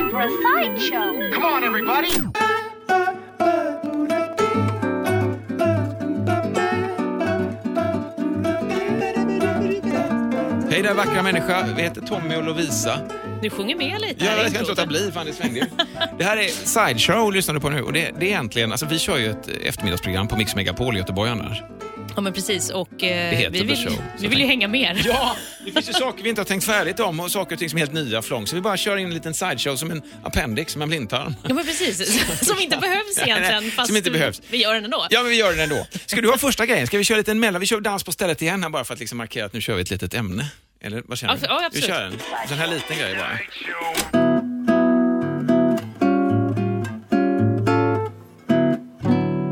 looking for a sideshow. Come on, everybody! Hej där vackra människa, vi heter Tommy och Lovisa. Du sjunger med lite Ja, jag kan inte låta bli, fan det svängde ju. Det här är Sideshow, lyssnar du på nu. Och det, det är egentligen, alltså vi kör ju ett eftermiddagsprogram på Mix Megapol i Göteborg annars. Ja, men precis. Och eh, heter vi vill, Show, vi vill ju hänga mer. Ja, det finns ju saker vi inte har tänkt färdigt om och saker och ting som är helt nya flång. Så vi bara kör in en liten sideshow som en appendix, som en blindtarm. Ja, men precis. Som inte behövs Nej, nej, egentligen. Fast som inte behövs. vi gör den ändå. Ja, men vi gör den ändå. Ska du ha första grejen? Ska vi köra lite mellan? Vi kör dans på stället igen här bara för att liksom markera att nu kör vi ett litet ämne. Eller vad känner du? ja, Vi absolut. kör en sån här liten grej bara.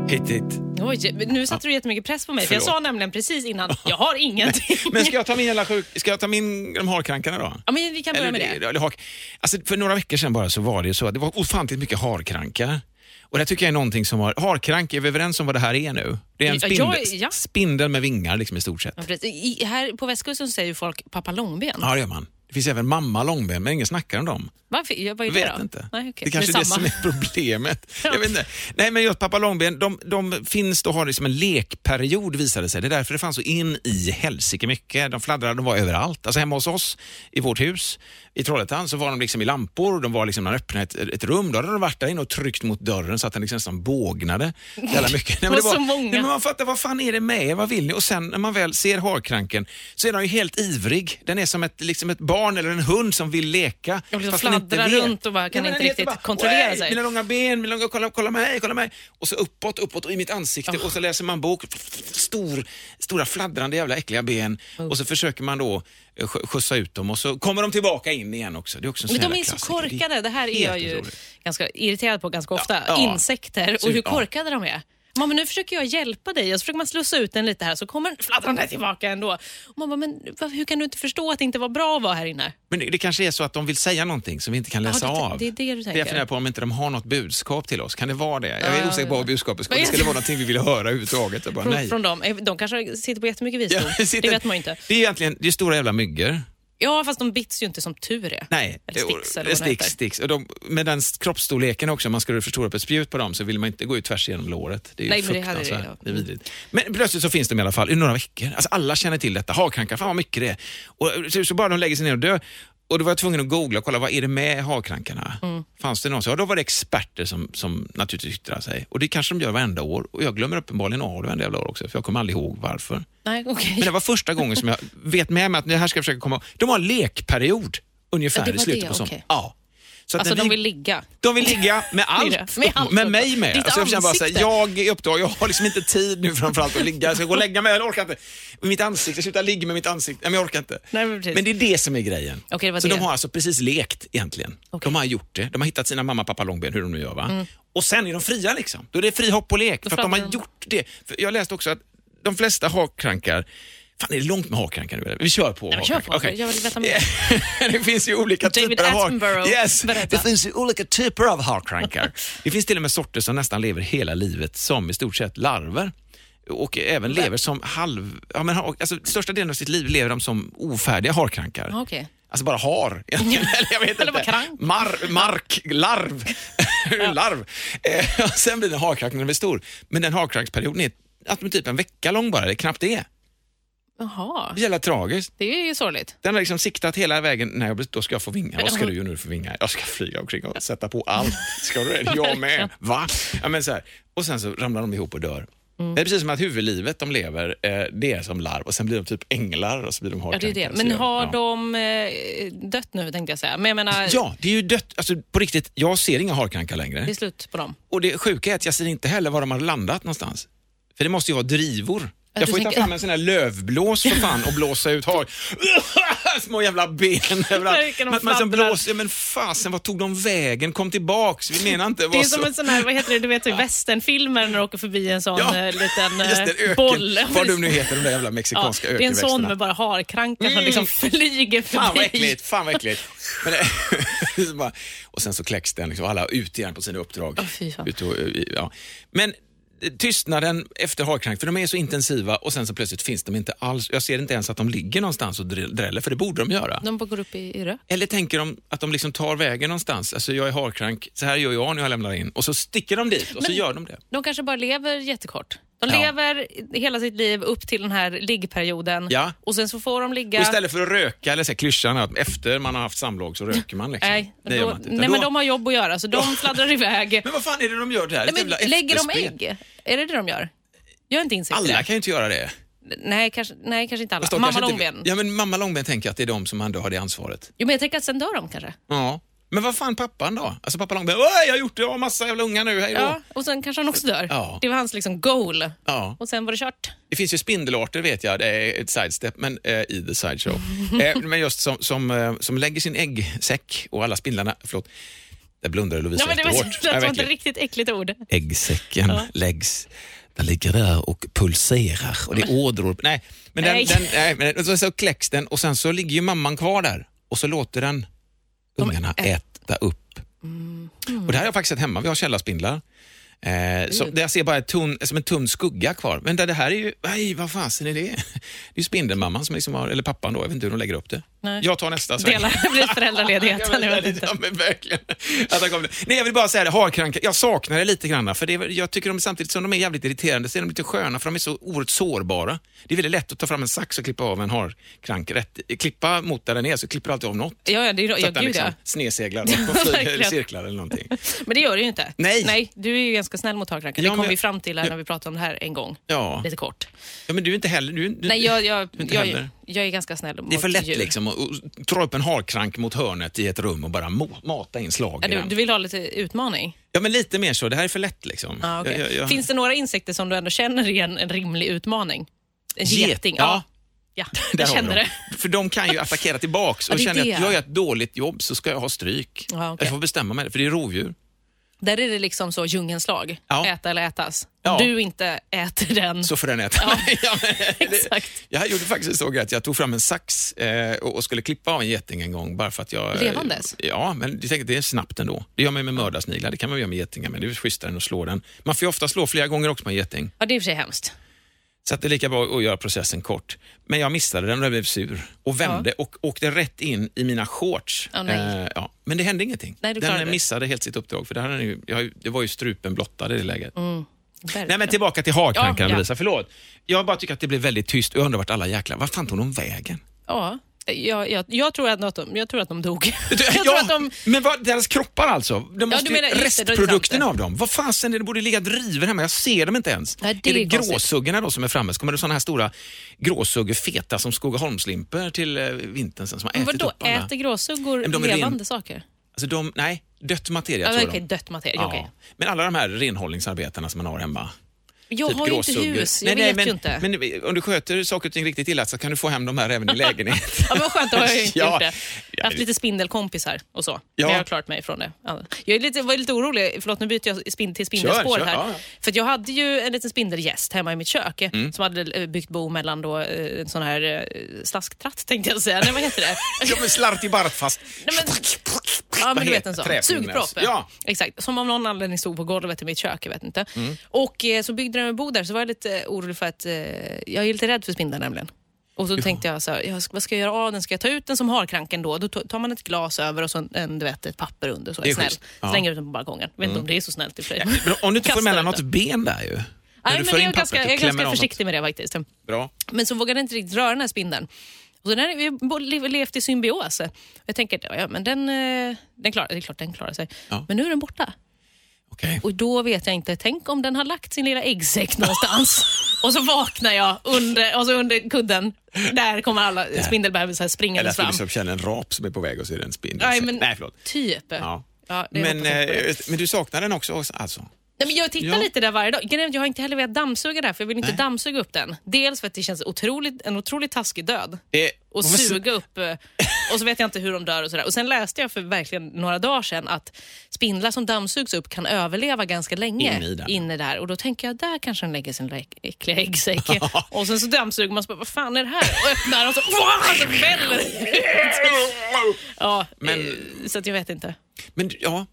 Hit. Oj, nu satte du jättemycket press på mig. För jag sa nämligen precis innan, jag har ingenting. Men ska jag ta min jävla sjuk... Ska jag ta min de harkrankarna då? Ja, men vi kan börja med det. Eller, alltså, för några veckor sedan bara så var det så att det var ofantligt mycket harkrankar. Och det tycker jag är någonting som var... Harkrank, är vi överens om vad det här är nu? Det är en Ja, spindel, jag- ja. spindel med vingar liksom i stort sett. Ja. I, här på västkusten säger folk pappa långben. Ja, det gör man. Det finns även mamma långben, men ingen snackar om dem. Varför? Jag det vet då? inte. Nej, okej. Det kanske är det som är problemet. Ja. Jag vet inte. Nej, men just pappa långben, de, de finns och har det som en lekperiod visade sig. Det är därför det fanns så in i helsike mycket. De fladdrade, de var överallt. Alltså hemma hos oss, i vårt hus, i Trollhättan, så var de liksom i lampor. De var liksom, när man öppnade ett, ett rum, då hade de varit där inne och tryckt mot dörren så att den liksom nästan bågnade. Jävla mycket. Nej, men Det var så många. Nej, men man fattar, vad fan är det med er? Vad vill ni? Och sen när man väl ser harkranken så är den ju helt ivrig. Den är som ett, liksom ett barn eller en hund som vill leka. Och liksom fladdrar runt och bara kan men inte riktigt kontrollera "Oj, sig." Mina långa ben, mina långa, kolla, kolla mig, kolla mig. Och så uppåt, uppåt och i mitt ansikte och så läser man bok. Stor, stora fladdrande jävla äckliga ben. Och så försöker man då eh, sk- skjutsa ut dem och så kommer de tillbaka in igen också. Det är också en Men de är så korkade. Det här är jag ju ganska irriterad på ganska ofta. ja. Insekter Så- och hur ja. korkade de är. Mamma, nu försöker jag hjälpa dig och så försöker man slussa ut den lite här så kommer den fladdrande tillbaka ändå. Och mamma, men hur kan du inte förstå att det inte var bra att vara här inne? Men det, det kanske är så att de vill säga någonting som vi inte kan läsa det- av. det är det du tänker. Jag funderar på om inte de har något budskap till oss. Kan det vara det? Jag är Ja, osäker på ja. vad budskapet ska Men Det jag- skulle vara någonting vi vill höra överhuvudtaget. Jag bara, Från, nej. från dem. Eh, De kanske sitter på jättemycket visdom. Ja, det vet man ju inte. Det är egentligen det är stora jävla myggor. Ja, fast de bits ju inte som tur är. Nej, Eller sticks eller sticks. Och de, med den kroppsstorleken också, om man skulle förstora upp ett spjut på dem så vill man inte gå ut tvärs igenom låret. Det är Nej, men det hade det, fruktansvärt. ja. Vidrigt. Men plötsligt så finns de i alla fall i några veckor. Alltså alla känner till detta. Harkrankar, fan vad mycket det är. Och så, så bara de lägger sig ner och dör. Och då var jag tvungen att googla och kolla vad är det med harkrankarna. Mm. Fanns det någon? Ja, då var det experter som, som naturligtvis yttrade sig. Och det kanske de gör varenda år. Och jag glömmer uppenbarligen av det varenda jävla år också, för jag kommer aldrig ihåg varför. Nej, okej. Men det var första gången som jag vet med mig att det här ska jag försöka komma ihåg. De har en lekperiod ungefär i slutet det, på sommaren. okej. Ja. Så Alltså, de vi- vill ligga. de vill ligga med allt. Med med, allt. mig med. Ditt Alltså jag känner bara så här, jag är uppdrag, jag har liksom inte tid nu framförallt att ligga. Jag ska gå och lägga mig, jag orkar inte. Med mitt ansikte, sluta ligga med mitt ansikte. Nej, men jag orkar inte. Nej, men men det är det som är grejen. Var så det. de har alltså precis lekt egentligen. Okej. De har gjort det. De har hittat sina mamma, pappa, långben, hur de nu gör va. Och sen är de fria liksom. Då är det fri hopp och lek. För att de har de. gjort det. För jag läste också att de flesta harkrankar Fan, är det långt med harkrankar nu? eller? Vi kör på men kör på. Okej. Jag vill veta mer. det finns ju olika David typer av Attenborough, Yes, berätta. det finns ju olika typer av harkrankar. det finns till och med sorter som nästan lever hela livet som i stort sett larver. Och även lever som halv... Ja, men, alltså, största delen av sitt liv lever de som ofärdiga harkrankar. Ja, okej. Alltså bara har. Eller jag vet Eller bara inte. Mar, mark, larv. larv. Eh, och sen blir den harkrank när den blir stor. Men den harkranksperioden är att typ en vecka lång bara, det är knappt det. Jaha, Det är jävla tragiskt. det är ju sorgligt. Den har liksom siktat hela vägen. Blir- då ska jag få vingar. Vad ska du göra nu för vingar? Jag ska flyga omkring och sätta på allt. Ska du det? Jag med. Va? Ja, men så här. Och sen så ramlar de ihop och dör. Mm. Det är precis som att huvudlivet de lever, eh, det är som larv och sen blir de typ änglar och så blir de Ja, det är det. Men har ja. de eh, dött nu tänkte jag säga. Men jag menar, Ja, det är ju dött. Alltså, på riktigt, jag ser inga harkrankar längre. det är slut på dem. Och det sjuka är att jag ser inte heller var de har landat någonstans. För det måste ju vara drivor. Ja, Jag du får ju ta fram en sån här lövblås för fan och blåsa ut har. Små jävla ben överallt. Sen fladdrar. blåser, men fasen vad tog de vägen? Kom tillbaks, vi menar inte Det är som så. en sån här, vad heter det, du vet i westernfilmer när du åker förbi en sån Ja, eh, liten eh, det, öken. boll. Vad de nu heter, de där jävla Ja, mexikanska det är en sån med bara harkrankar som liksom flyger förbi. Fan vad äckligt, fan vad äckligt. Men bara, och sen så kläcks den, liksom, alla ut igen på sina uppdrag. Åh, fy fan. Ut och, ja. Men tystnaden efter harkrank, för de är så intensiva och sen så plötsligt finns de inte alls. Jag ser inte ens att de ligger någonstans och dr- dräller, för det borde de göra. De bara går upp i, rök. Eller tänker de att de liksom tar vägen någonstans? Alltså jag är harkrank, så här gör jag när jag lämnar in. Och så sticker de dit och så Men- gör de det. De kanske bara lever jättekort. De Ja. lever hela sitt liv upp till den här liggperioden Ja. och sen så får de ligga... Och istället för att röka, eller så här, klyschan att efter man har haft samlag så röker man. Liksom. Nej, det då, man nej då- men de har jobb att göra så de fladdrar iväg. Men vad fan är det de gör där? Nej, Ett jävla men lägger de ägg? Är det det de gör? Gör inte insekter Alla det? kan ju inte göra det. Nej kanske, nej, kanske inte alla. Mamma kanske inte- Långben. Ja, men mamma Långben tänker att det är de som ändå har det ansvaret. Jo, men jag tänker att sen dör de kanske. Ja. Men vad fan pappan då? Alltså pappa Långben, "Åh, jag har gjort det, jag har massa jävla ungar nu, hej då. Ja, och sen kanske han också dör. Ja. Det var hans liksom goal. Ja. Och sen var det kört. Det finns ju spindelarter vet jag, det är ett sidestep men, eh, i the sideshow. eh, men just som, som, eh, som lägger sin äggsäck och alla spindlarna, förlåt, där blundade Lovisa Ja, men det var, jättehårt. det Ja, var ett riktigt äckligt ord. Äggsäcken läggs, den ligger där och pulserar och det är ådror. Nej, men den, Nej. den, nej, men så, så kläcks den och sen så ligger ju mamman kvar där och så låter den ungarna äta upp. Mm. Och det här har jag faktiskt sett hemma, vi har källarspindlar. Eh, så där jag ser bara ett tunn, som en tunn skugga kvar. Men det, det här är ju, nej vad fasen är det? Det är ju spindelmamman som liksom har, eller pappan då, jag vet inte hur de lägger upp det. Nej. Jag tar nästa sväng. Delar blir föräldraledigheten. jag vet Ja, inte. Ja, men verkligen. Att han kom. Nej, jag vill bara säga det, harkranka, jag saknar det lite grann. För det är, jag tycker de samtidigt som de är jävligt irriterande så är de lite sköna för de är så oerhört sårbara. Det är väldigt lätt att ta fram en sax och klippa av en harkrank. Rätt, klippa mot där den är så klipper du alltid av något. Ja, ja, det är, Så ja, att den liksom ja. snedseglar och cirklar eller någonting. Men det gör det ju inte. Nej. Nej, du är ju ganska snäll mot harkrankan. Ja, det kom men- vi fram till när vi pratade om det här en gång. Ja. Lite kort. ja, men du är inte heller... Du, du, Nej, jag, jag, inte jag, heller. Jag är ganska snäll mot det är för lätt djur. liksom att dra upp en harkrank mot hörnet i ett rum och bara mata in slag Ja, du, du vill ha lite utmaning? Ja, men lite mer så. Det här är för lätt liksom. Ah, okej. Jag- jag- jag- Finns det några insekter som du ändå känner är en, en rimlig utmaning? En Get- geting? ja. Ja, Där jag känner det. För de kan ju attackera tillbaks. Ja, och är känner jag att det. gör jag ett dåligt jobb så ska jag ha stryk. Ja, okej. Jag får bestämma mig, för det är rovdjur. Där är det liksom så djungelns lag. Ja. Äta eller ätas. Ja. Du inte äter den. Så får den äta mig. Ja, men, Exakt. Jag gjorde faktiskt så att jag tog fram en sax eh, och, skulle klippa av en geting en gång bara för att jag... Levandes? Ja, men jag tänkte det är snabbt ändå. Det gör man med mördarsniglar, det kan man göra med getingar, men det är schysstare än att slå den. Man får ju ofta slå flera gånger också med en geting. Ja, det är i och för sig hemskt. Så att det är lika bra att göra processen kort. Men jag missade den och jag blev sur och vände och åkte rätt in i mina shorts. Ja, nej. Eh, ja. Men det hände ingenting. Nej, den det. missade helt sitt uppdrag för det, den ju, jag, det var ju strupen blottad i det läget. Verkligen. Nej men tillbaka till harkrankan Ja, ja. Lovisa, förlåt. Jag bara tycker att det blev väldigt tyst och jag undrar vart alla jäklar, vart fan tog de vägen? Ja, jag, jag, jag, tror att de, jag tror att de dog. jag ja, att de... Men vad, deras kroppar alltså? De måste ju- menar- sant av dem, vad fasen det borde ligga driver hemma? Jag ser dem inte ens. Nej, det är det är gråsuggorna då som är framme? Så kommer det sådana här stora gråsuggor, feta som Skogaholmslimpor till eh, vintern sen som har Men ätit vadå, upp alla. äter gråsuggor Men de levande ren- saker? Alltså de, nej, dött materia Ja, tror okej, de. dött materia. Ja. okej. Men alla de här renhållningsarbetarna som man har hemma. Jag typ har ju inte hus, jag nej, vet nej, ju men, inte. Men om du sköter saker och ting riktigt illa så kan du få hem de här även i lägenhet. Ja, men vad skönt, då har jag ju inte Ja. gjort det. Jag har haft lite spindelkompisar och så. Ja. Men jag har klarat mig från det. Ja. Jag är lite, var lite orolig, förlåt nu byter jag spin, till spindelspår Kör, kör, här. ja. För jag hade ju en liten spindelgäst hemma i mitt kök Mm. som hade eh, byggt bo mellan då, eh, en sån här eh, slasktratt tänkte jag säga. Nej, vad heter det? Ja, men slartig bart fast. Nej, men, ja, men du vet en sån. träfinnes? Sugpropp. Ja. Exakt. Som av någon anledning stod på golvet i mitt kök. Jag vet inte. Mm. Och eh, så byggde den en bod där så var jag lite eh, orolig för att eh, jag är lite rädd för spindlar nämligen. Och så tänkte jag, så här, ja, vad ska jag göra av den? Ska jag ta ut den som harkranken då? Då to- tar man ett glas över och så en, du vet, ett papper under. Så Det är snäll. Ja. Slänger ut den på balkongen. Vet inte om det är så snällt i och för sig. Men om du inte får ut något ben där ju. Nej, men jag är ganska, jag är ganska av något. försiktig med det faktiskt. Bra. Men så vågade jag inte riktigt röra den här spindeln. Och sen har levt i symbios. Jag tänker ja, men den, eh, den klarar, det är klart den klarar sig. Ja. Men nu är den borta. Okej. Och då vet jag inte, tänk om den har lagt sin lilla äggsäck någonstans. och så vaknar jag under, och så under kudden. Där kommer alla spindelbebisar Eller springandes att du fram. liksom känner en rap som är på väg och så är det en spindel. Nej, men, Nej, förlåt. Typ. Ja. Ja, Men, eh, men du saknar den också alltså? Nej, men jag tittar Ja. lite där varje dag. Jag har inte heller velat dammsuga där för jag vill inte Nej. dammsuga upp den. Dels för att det känns otroligt, en otroligt taskig död. Det, och suga upp. eh, Och så vet jag inte hur de dör och sådär. Och sen läste jag för verkligen några dagar sedan att spindlar som dammsugs upp kan överleva ganska länge Inne i den. inne där. Och då tänker jag, där kanske den lägger sin äckliga äggsäck. och sen så dammsuger man så bara, vad fan är det här? Och öppnar och så, wow, så väller det. Ja, Men- eh, så att jag vet inte. Men ja,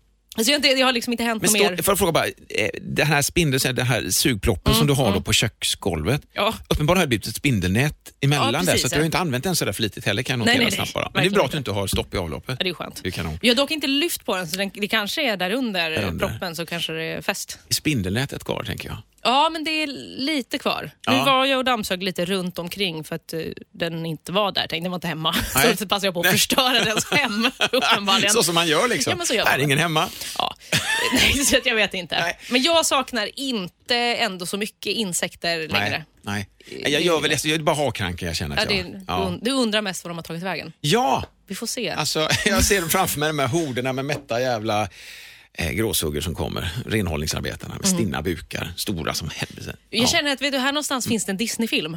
Så jag, har inte, jag har liksom inte hänt Men något mer. får jag fråga bara, eh, den här spindeln, den här sugploppen som du har då på köksgolvet. Mm, Ja. Uppenbarligen har det blivit ett spindelnät emellan Ja, där, precis, så att du har inte använt den så där flitigt heller kan jag notera nej, snabbt nej. bara. Men det är bra att du inte har stopp i avloppet. Ja, det är skönt. Det är kanon. Jag har dock inte lyft på den, så den, det kanske är där under, Där under. proppen, så kanske det är fäst. Spindelnätet kvar tänker jag? Ja, men det är lite kvar. Nu Ja. var jag och dammsög lite runt omkring för att eh, den inte var där. Tänkte, den var inte hemma. Nej. Så passade jag på att Nej. förstöra dens hem, uppenbarligen. Så som man gör liksom. Ja, men så gör är ingen hemma. Ja. Nej, så jag vet inte. Nej. Men jag saknar inte ändå så mycket insekter längre. Nej, nej. Jag gör väl det, jag är bara hakranka jag känner Ja, det, jag... Ja, Du undrar mest var de har tagit vägen. ja. Vi får se. Alltså, jag ser dem framför mig, de här horderna med mätta jävla eh, gråsuggor som kommer. Renhållningsarbetarna med stinna bukar, stora som helvete. Mm. Jag känner att vet du, här någonstans finns det en Disney-film.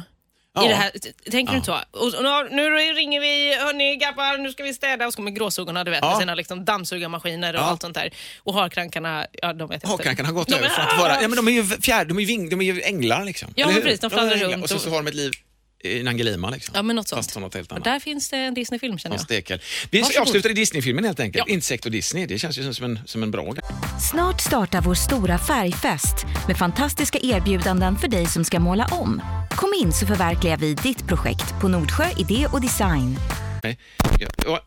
Ja. I det här, tänker du inte så? Och, och, nu- ringer vi, hörni grabbar, nu ska vi städa. Och så kommer gråsuggorna du vet, Ja. med sina liksom, dammsugarmaskiner och Ja. allt sånt där. Och harkrankarna, ja de vet jag inte. Hakkrankarna har gått De över är- från att vara... Ja, men de är ju fjär, de är ju, ving, de är ju änglar liksom. Ja, men precis, de fladdrar runt Och så, så har de ett liv i Nangelima liksom. Ja, men något sånt. något helt Och annat. där finns det en Disney-film känner jag. stekel. Vi Varsågod. avslutar i Disney-filmen helt enkelt. Ja. Insekt och Disney, det känns ju som en, som en bra grej. Snart startar vår stora färgfest med fantastiska erbjudanden för dig som ska måla om. Kom in så förverkligar vi ditt projekt på Nordsjö Idé och Design. Nej. Ja.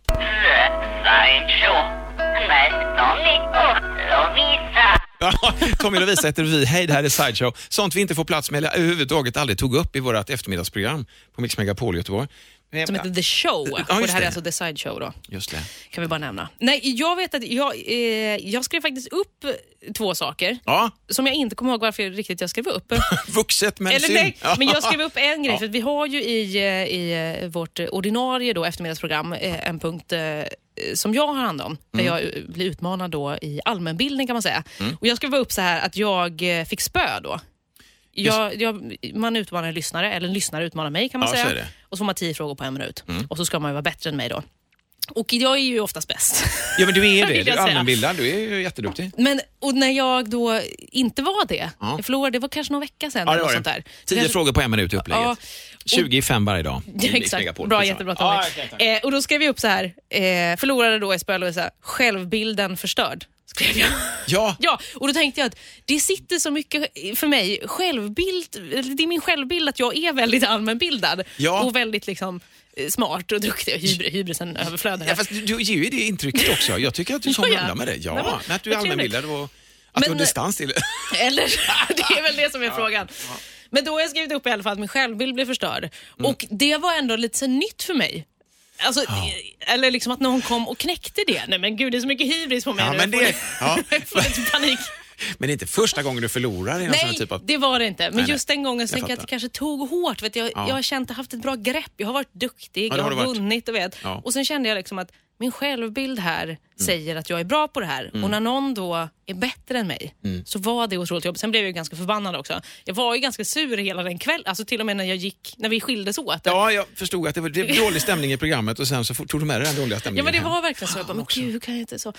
Med Tommy och Lovisa. Tommy Lovisa heter vi. Hej, det här är Sideshow. Sånt vi inte får plats med eller överhuvudtaget aldrig tog upp i vårt eftermiddagsprogram på Mix Megapol i Göteborg. Som heter The Show. Ja, och det här är det. alltså The Side Show då. Just det. Kan vi bara nämna. Nej, jag vet att jag, eh, jag skrev faktiskt upp två saker. Ja, Som jag inte kommer ihåg varför riktigt jag skrev upp. vuxet men Eller nej, men jag skrev upp en grej. Ja. För vi har ju i, eh, i eh, vårt ordinarie då, eftermiddagsprogram eh, en punkt eh, som jag har hand om. Där Mm. jag blir utmanad då i allmänbildning kan man säga. Och Jag skrev upp så här att jag fick spö då. Jag, jag, man utmanar en lyssnare, eller en lyssnare utmanar mig kan man Ja, säga. Mm. Och så får man tio frågor på en minut. Och så ska man ju vara bättre än mig då. Och jag är ju oftast bäst. Ja, men du är det. Du är allmänbildad. Du är ju jätteduktig. Men, och när jag då inte var det, Ja. jag förlorade, det var kanske någon vecka sedan. Ja, det var sånt det. där. Så Tio kanske- frågor på en minut i upplägget. Ja, och- 20 i fem varje dag. Ja, exakt, bra, jättebra Tommy. Ja, tack. eh, och då skrev jag upp så här, eh, förlorade då i Spö-Lovisa, självbilden förstörd. Skrev jag. Ja, Ja, och då tänkte jag att det sitter så mycket för mig, självbild, det är min självbild att jag är väldigt allmänbildad Ja. och väldigt liksom eh, smart och duktig. Hybr, hybrisen överflödar. ja, fast du, du ger ju det intrycket också. Jag tycker att du Ja, ja. undan med det. Ja, Nej, men, att du är allmänbildad och att du Men- har distans till det. Eller, det är väl det som är frågan. Men då har jag skrivit upp i alla fall att min självbild blev förstörd. Mm. Och det var ändå lite så nytt för mig. Alltså, eh, Eller liksom att någon kom och knäckte det. Nej men gud, det är så mycket hybris på mig Ja, nu. men Jag får- det- ja. jag får lite panik. Men det är inte första gången du förlorar i någon sån här Nej, typ av... det var det inte. Men Nej, just den gången så Jag tänker jag att det kanske tog hårt. Vet jag, Ja. jag har känt att jag haft ett bra grepp. Jag har varit duktig, Ja, det jag har har du varit. vunnit. Och, vet. Ja. och sen kände jag liksom att min självbild här Mm. säger att jag är bra på det här. Och när någon då är bättre än mig Mm. så var det otroligt jobbigt. Sen blev jag ju ganska förbannad också. Jag var ju ganska sur hela den kvällen. Alltså till och med när jag gick, när vi skildes åt. Ja, jag förstod att det var, det var dålig stämning i programmet och sen så tog du med dig den dåliga Ja stämningen men det hem. var verkligen så. Jag bara, men gud hur kan jag inte så?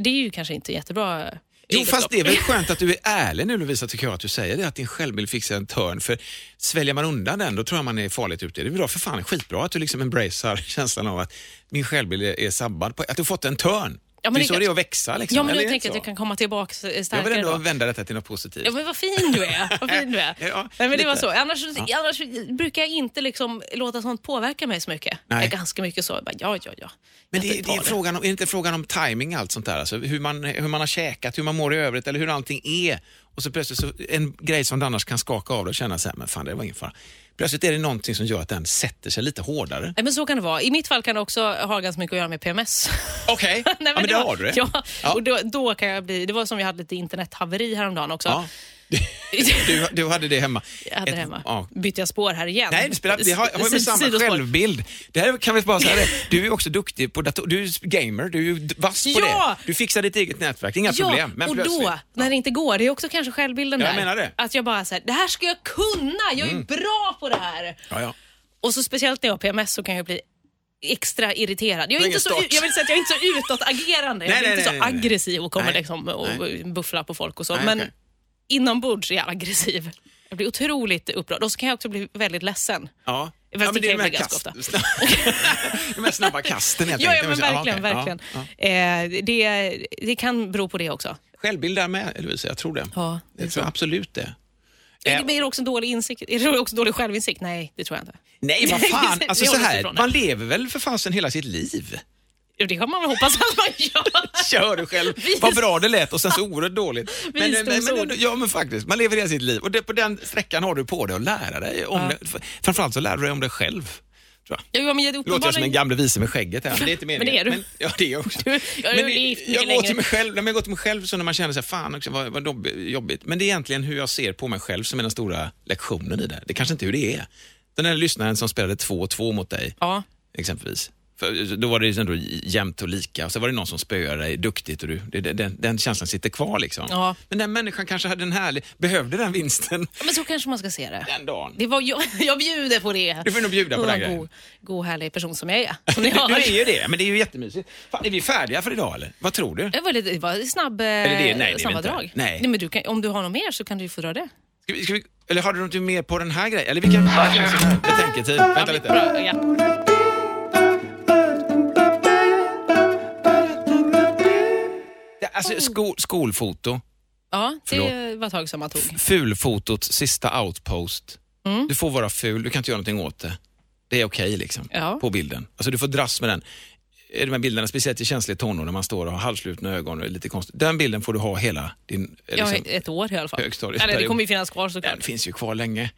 Det är ju kanske inte jättebra Jo, fast det är väl skönt att du är ärlig nu Lovisa, tycker jag att du säger det, att din självbild fick sig en törn. För sväljer man undan den, då tror jag man är farligt ute. Det är bra för fan skitbra att du liksom embracear känslan av att min självbild är, är sabbad, på, att du fått en törn. Ja, men det är det så kan- det är att växa. Liksom. Ja men Eller jag tänker att jag så? kan komma tillbaka Jag vill starkare ändå då. vända detta till något positivt. Ja men vad fin du är. Vad fin du är. Ja, Nej, men det var så. Annars, annars brukar jag inte liksom låta sånt påverka mig så mycket. Nej. Jag är ganska mycket så. Bara, ja, ja, ja. Men det, det är, frågan om, är det inte frågan om timing allt sånt där? Alltså hur, man, hur man har käkat, hur man mår i övrigt eller hur allting är. Och så plötsligt så, en grej som du annars kan skaka av dig och känna så här, men fan det var ingen fara. Plötsligt är det någonting som gör att den sätter sig lite hårdare. Nej, men så kan det vara. I mitt fall kan det också ha ganska mycket att göra med PMS. Okej, Nej, ja, men det var- har du det. Ja, Ja. och då, då kan jag bli... Det var som vi hade lite internethaveri häromdagen också. Ja. Du, du hade det hemma. Jag hade Ett- det hemma. Ja. Bytte jag spår här igen? Nej, det spelar, vi har, har ju samma sidospår. självbild. Det här kan vi bara säga det. Du är också duktig på dator. Du är gamer, du är vass på Ja! det. Du fixar ditt eget nätverk, inga Ja, problem. Men och plötsligt- då, när det inte går, det är också kanske självbilden Ja, där. jag menar det. Att jag bara säger, det här ska jag kunna, jag är bra på det här. Ja, ja. Och så speciellt när jag har PMS så kan jag bli extra irriterad. Jag, är inte så, jag vill säga att jag är inte så utåtagerande. Jag Nej, är nej, inte så nej, nej. aggressiv och kommer liksom och bufflar på folk och så. Men okej. Inombords är jag aggressiv. Jag blir otroligt upprörd och så kan jag också bli väldigt ledsen. Ja. Fast ja, det kan jag de kast- de här snabba kasten helt Ja, ja enkelt. men verkligen. okej. verkligen. Ja, ja. Eh, det, det kan bero på det också. Självbild där med, Lovisa, jag tror det. Ja, det är jag tror absolut det. Är Eh, det är det också dålig insikt? Är det också dålig självinsikt? Nej, det tror jag inte. Nej, vad fan. Alltså så här, det. man lever väl för fasen hela sitt liv? Jo, Det kan man väl hoppas att man gör. Kör du själv. Vad bra det lät och sen så oerhört dåligt. Men, men, men, men, ja, men faktiskt, man lever hela sitt liv och det, på den sträckan har du på dig att lära dig om det. Framförallt så lär du dig om dig själv. Ja, men jag, Låter jag som en gamle vise med skägget här, men det är inte meningen. Men det är du. ja, det är jag också. Du- jag är men jag går till mig själv, men jag går till mig själv så när man känner sig fan också, vad, vad jobbigt. Men det är egentligen hur jag ser på mig själv som är den stora lektionen i det. Det kanske inte är hur det är. Den där lyssnaren som spelade 2-2 mot dig, Ja. exempelvis. För då var det ändå jämnt och lika och så var det någon som spöade dig duktigt och du, det, det, den, den känslan sitter kvar liksom. Ja. Men den människan kanske hade en härlig, behövde den vinsten Men så kanske man ska se det. den dagen. det var, jag, jag bjuder på det. Du får nog bjuda på den en grejen. god, god härlig person som jag är. Som ni Du är ju det, men det är ju jättemysigt. Fan, är vi färdiga för idag eller? Vad tror du? Det var lite det var snabb eh, det- nej, det är vi inte. sammandrag. Nej. men du kan, om du har något mer så kan du ju få dra det. Ska vi, ska vi, eller har du något mer på den här grejen? Eller vi kan... Betänketid. Vänta lite. Bra, ja. Alltså, skol, skolfoto, ja, det Förlåt. var tag som man tog. fulfotot, sista outpost. Mm. Du får vara ful, du kan inte göra någonting åt det. Det är okej liksom, Ja. på bilden. Alltså du får dras med den. Eh, De här bilderna, speciellt i känsliga tonår när man står och har halvslutna ögon och är lite konstigt. Den bilden får du ha hela din... eh, Ja, liksom, ett år i alla fall. högstadieperiod. Eller det kommer ju finnas kvar såklart. Den finns ju kvar länge.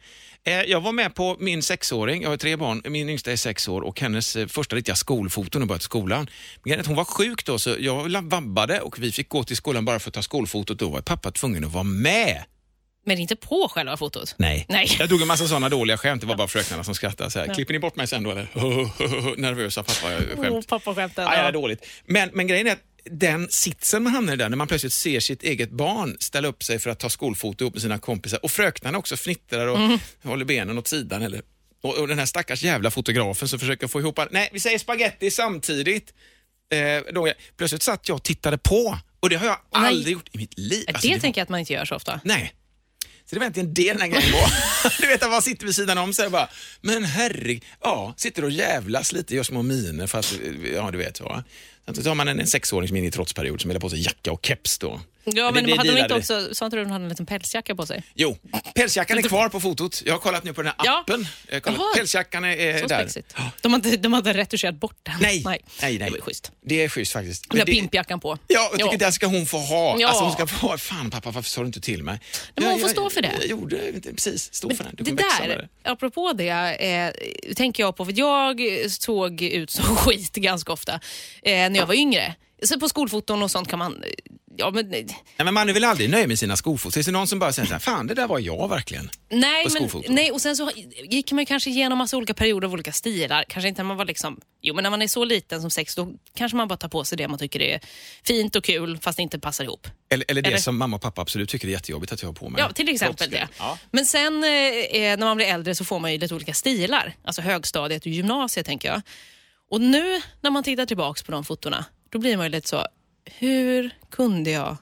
Eh, Jag var med på min sexåring, jag har tre barn, min yngsta är sex år och hennes eh, första riktiga skolfoto när hon började skolan. Men är hon var sjuk då så jag vabbade och vi fick gå till skolan bara för att ta skolfotot. Då var pappa tvungen att vara med. Men inte på själva fotot. Nej. Nej. Jag drog en massa sådana dåliga skämt, det var bara fröknarna som skrattade. Så här, Klipper ni bort mig sen då eller? Nervösa pappa-skämt. Åh, pappaskämten. Ja, ja, dåligt. Men, men grejen är att den sitsen man hamnar i där, när man plötsligt ser sitt eget barn ställa upp sig för att ta skolfoto ihop med sina kompisar och fröknarna också fnittrar och Mm. håller benen åt sidan. Eller, och, och den här stackars jävla fotografen som försöker få ihop Nej, vi säger spaghetti samtidigt. Eh, då jag, plötsligt satt jag och tittade på och det har jag Nej. aldrig gjort i mitt liv. Alltså, det var- tänker jag att man inte gör så ofta. Nej. Så det var egentligen det den här grejen var. du vet, att man sitter vid sidan om så bara, men herregud, ja, sitter och jävlas lite, gör små miner för att, ja du vet så. Sen så tar man en, en sexåring som är inne i trotsperiod som vill ha på sig jacka och keps då. Ja, det- men det hade de inte också, sa inte du att de hade en liten pälsjacka på sig? Jo, pälsjackan är kvar på fotot. Jag har kollat nu på den här Ja. appen. Har. Pälsjackan är, Så där. spexigt. De hade, de hade retuscherat bort den. Nej, nej. nej, nej. Det var schysst. Det är schysst faktiskt. Den där det- pimpjackan på. Ja, jag tycker det ska hon få ha. Ja. Alltså hon ska få ha. Fan pappa, varför sa du inte till mig? men hon Jag- får stå för det. Jag gjorde inte, precis, stå för den. Du Det med där, apropå det, eh, tänker jag på, för jag såg ut som skit ganska ofta eh, när jag var yngre. Så på skolfoton och sånt kan man... Ja, men, Nej, men man är väl aldrig nöjd med sina skofoton? Finns det någon som bara säger så här, fan det där var jag verkligen? nej, på men, nej, och sen så gick man kanske igenom massa olika perioder av olika stilar. Kanske inte när man var liksom... Jo, men när man är så liten som sex, då kanske man bara tar på sig det man tycker är fint och kul, fast det inte passar ihop. Eller, eller det Eller- som mamma och pappa absolut tycker är jättejobbigt att jag har på mig. Ja, till exempel det. Ja. Men sen eh, eh, när man blir äldre så får man ju lite olika stilar. Alltså högstadiet och gymnasiet tänker jag. Och nu när man tittar tillbaks på de fotona, då blir man ju lite så, hur kunde jag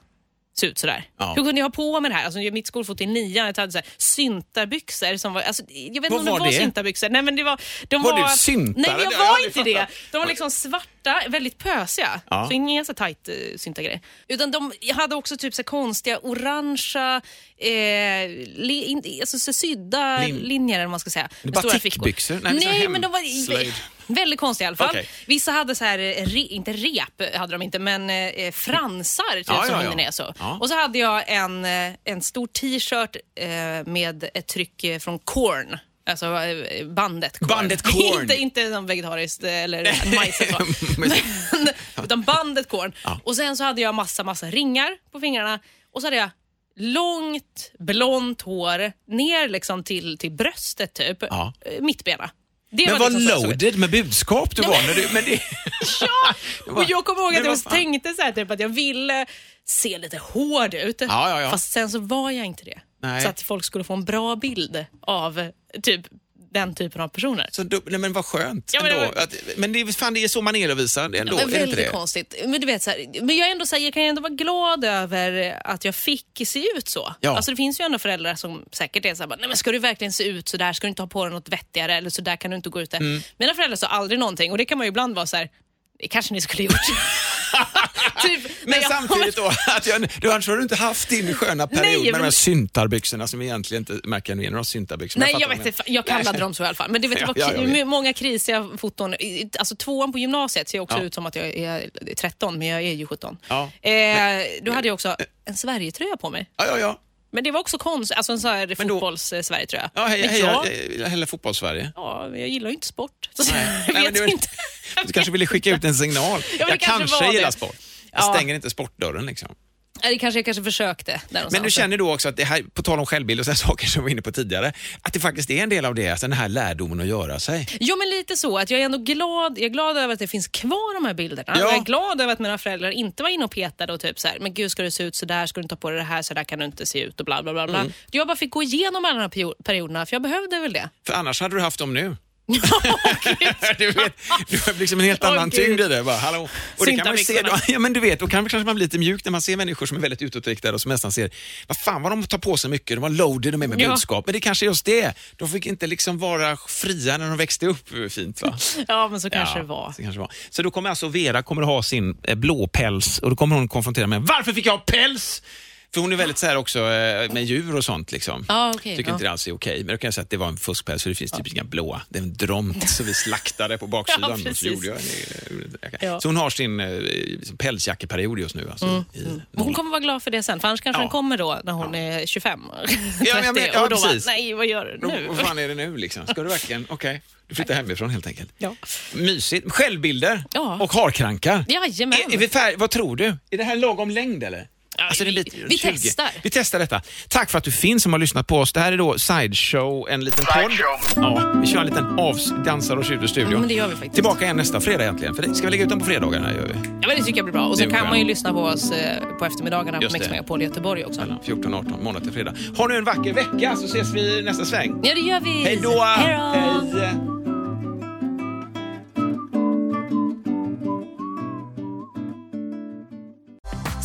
se ut sådär? Ja. Hur kunde jag ha på mig det här? Alltså, mitt skolfoto i nian, jag hade syntarbyxor som var, alltså, jag vet inte om det var var det? syntarbyxor. Nej, men det var, de Var var, du syntare? Nej, jag var inte det. De var liksom svarta, väldigt pösiga. Ja. Så inga så tajt uh, syntargrejer. Utan de hade också typ så konstiga orangea, eh, li, in, alltså så sydda Lin- linjer eller vad man ska säga. Det är bara tickbyxor? Nej, Nej, men de var slöjd. väldigt konstiga i alla fall. Okej. Vissa hade så här, eh, re, inte rep hade de inte, men eh, fransar typ, Ja, som ja, ja. ner så. Ja. Och så hade jag en, eh, en stor t-shirt eh, med ett tryck eh, från Korn. Alltså eh, bandet Korn. Bandet Korn. inte, inte någon vegetariskt eh, eller majs och så. Men, utan bandet Korn. Ja. Och sen så hade jag massa, massa ringar på fingrarna och så hade jag långt blont hår ner liksom till, till bröstet typ. Ja. Eh, Mittbena. Det Men vad liksom loaded med budskap du var. När du, men det, Ja! Och jag kommer ihåg att jag tänkte så här, typ, att jag ville se lite hård ut. Ja, ja, ja. Fast sen så var jag inte det. Nej. Så att folk skulle få en bra bild av typ den typen av personer. Så nej, men vad skönt Ja, men det ändå. Att, men det, är- fan, det är så man är att visa ändå, Ja, men är väldigt det? konstigt. Men du vet, så här, men jag, ändå, så här, jag kan ändå vara glad över att jag fick se ut så. Ja. Alltså, det finns ju ändå föräldrar som säkert är så här, nej men ska du verkligen se ut så där? Ska du inte ha på dig något vettigare? Eller så där kan du inte gå ut. Mm. Mina föräldrar sa aldrig någonting och det kan man ju ibland vara så här, det kanske ni skulle gjort. typ, Men jag samtidigt då, att jag, du, annars har du inte haft din sköna period Nej, med de men- här syntarbyxorna som egentligen inte märker igen några syntarbyxor. Nej, jag fattar vet inte. Jag kallade dem så i alla fall. Men det, vet, det var ja, jag många krisiga foton. Alltså tvåan på gymnasiet ser också Ja. ut som att jag är 13, men jag är ju 17. Ja. Eh, då hade jag också en Sverigetröja på mig. Ja, ja, ja. Men det var också konstigt, alltså en sån här Men då- fotbolls-Sverige-tröja. ja heja, Men heja, jag, jag, heja fotbollssverige. ja, jag gillar ju inte sport. Så Nej. jag vet men du- inte. Du kanske ville skicka ut en signal. men jag kanske gillar det. sport. Jag Ja. stänger inte sportdörren liksom. Det kanske jag kanske försökte. Men du känner då också att det här, på tal om självbild och sådana saker som vi var inne på tidigare, att det faktiskt är en del av det, alltså den här lärdomen att göra sig. Jo, men lite så. Att jag är ändå glad, jag är glad över att det finns kvar de här bilderna. Ja. Jag är glad över att mina föräldrar inte var inne och petade och typ så här, men gud ska du se ut så där, ska du inte ha på dig det här, så där kan du inte se ut och bla bla bla. bla. Mm. Jag bara fick gå igenom alla de här perio- perioderna, för jag behövde väl det. För annars hade du haft dem nu. Du vet, du har liksom en helt annan Gud. tyngd i det. Bara, hallå. Och det kan man se, Syntarbyxorna. ja, men du vet, då kan kanske man bli lite mjuk när man ser människor som är väldigt utåtriktade och som nästan ser, vad fan vad de tar på sig mycket, de var loaded de är med Ja. budskap. Men det kanske är just det, de fick inte liksom vara fria när de växte upp fint va? Ja, men så kanske Ja, det var. Så, kanske var. så då kommer alltså Vera kommer att ha sin eh, blå päls och då kommer hon konfrontera mig. Varför fick jag ha päls? För hon är väldigt så här också eh, med djur och sånt. Liksom. Ja, okej, Tycker inte det alls är okej. Men då kan jag säga att det var en fuskpäls för det finns typ inga blåa. Det är en dromt som vi slaktade på baksidan. Ja, så, gjorde jag en, Ja. så hon har sin eh, liksom pälsjackeperiod just nu. Alltså, i Men Hon kommer vara glad för det sen, för annars kanske Ja. den kommer då när hon är 25, 30 Ja, men- ja, och då bara, precis. nej vad gör du nu? Vad fan är det nu liksom? Ska du verkligen? Okej, du flyttar hemifrån helt enkelt. Ja. Mysigt. Självbilder Ja. och harkrankar. Jajamän. Är, är vi färg, vad tror du? Är det här lagom längd eller? Alltså, vi- vi 20. testar. Vi testar detta. Tack för att du finns som har lyssnat på oss. Det här är då Sideshow, en liten podd. Ja, vi kör en liten avs dansar och skjuter studio. Ja, men det gör vi faktiskt. Tillbaka igen nästa fredag egentligen. För det, ska vi lägga ut den på fredagarna? Gör vi. Ja, men det tycker jag blir bra. Och så kan man ju lyssna på oss eh, på eftermiddagarna Just på Mix. Megapol i Göteborg också. Mellan 14 och 18, måndag till fredag. Ha nu en vacker vecka så ses vi nästa sväng. Ja, det gör vi. Hej då! Hej då!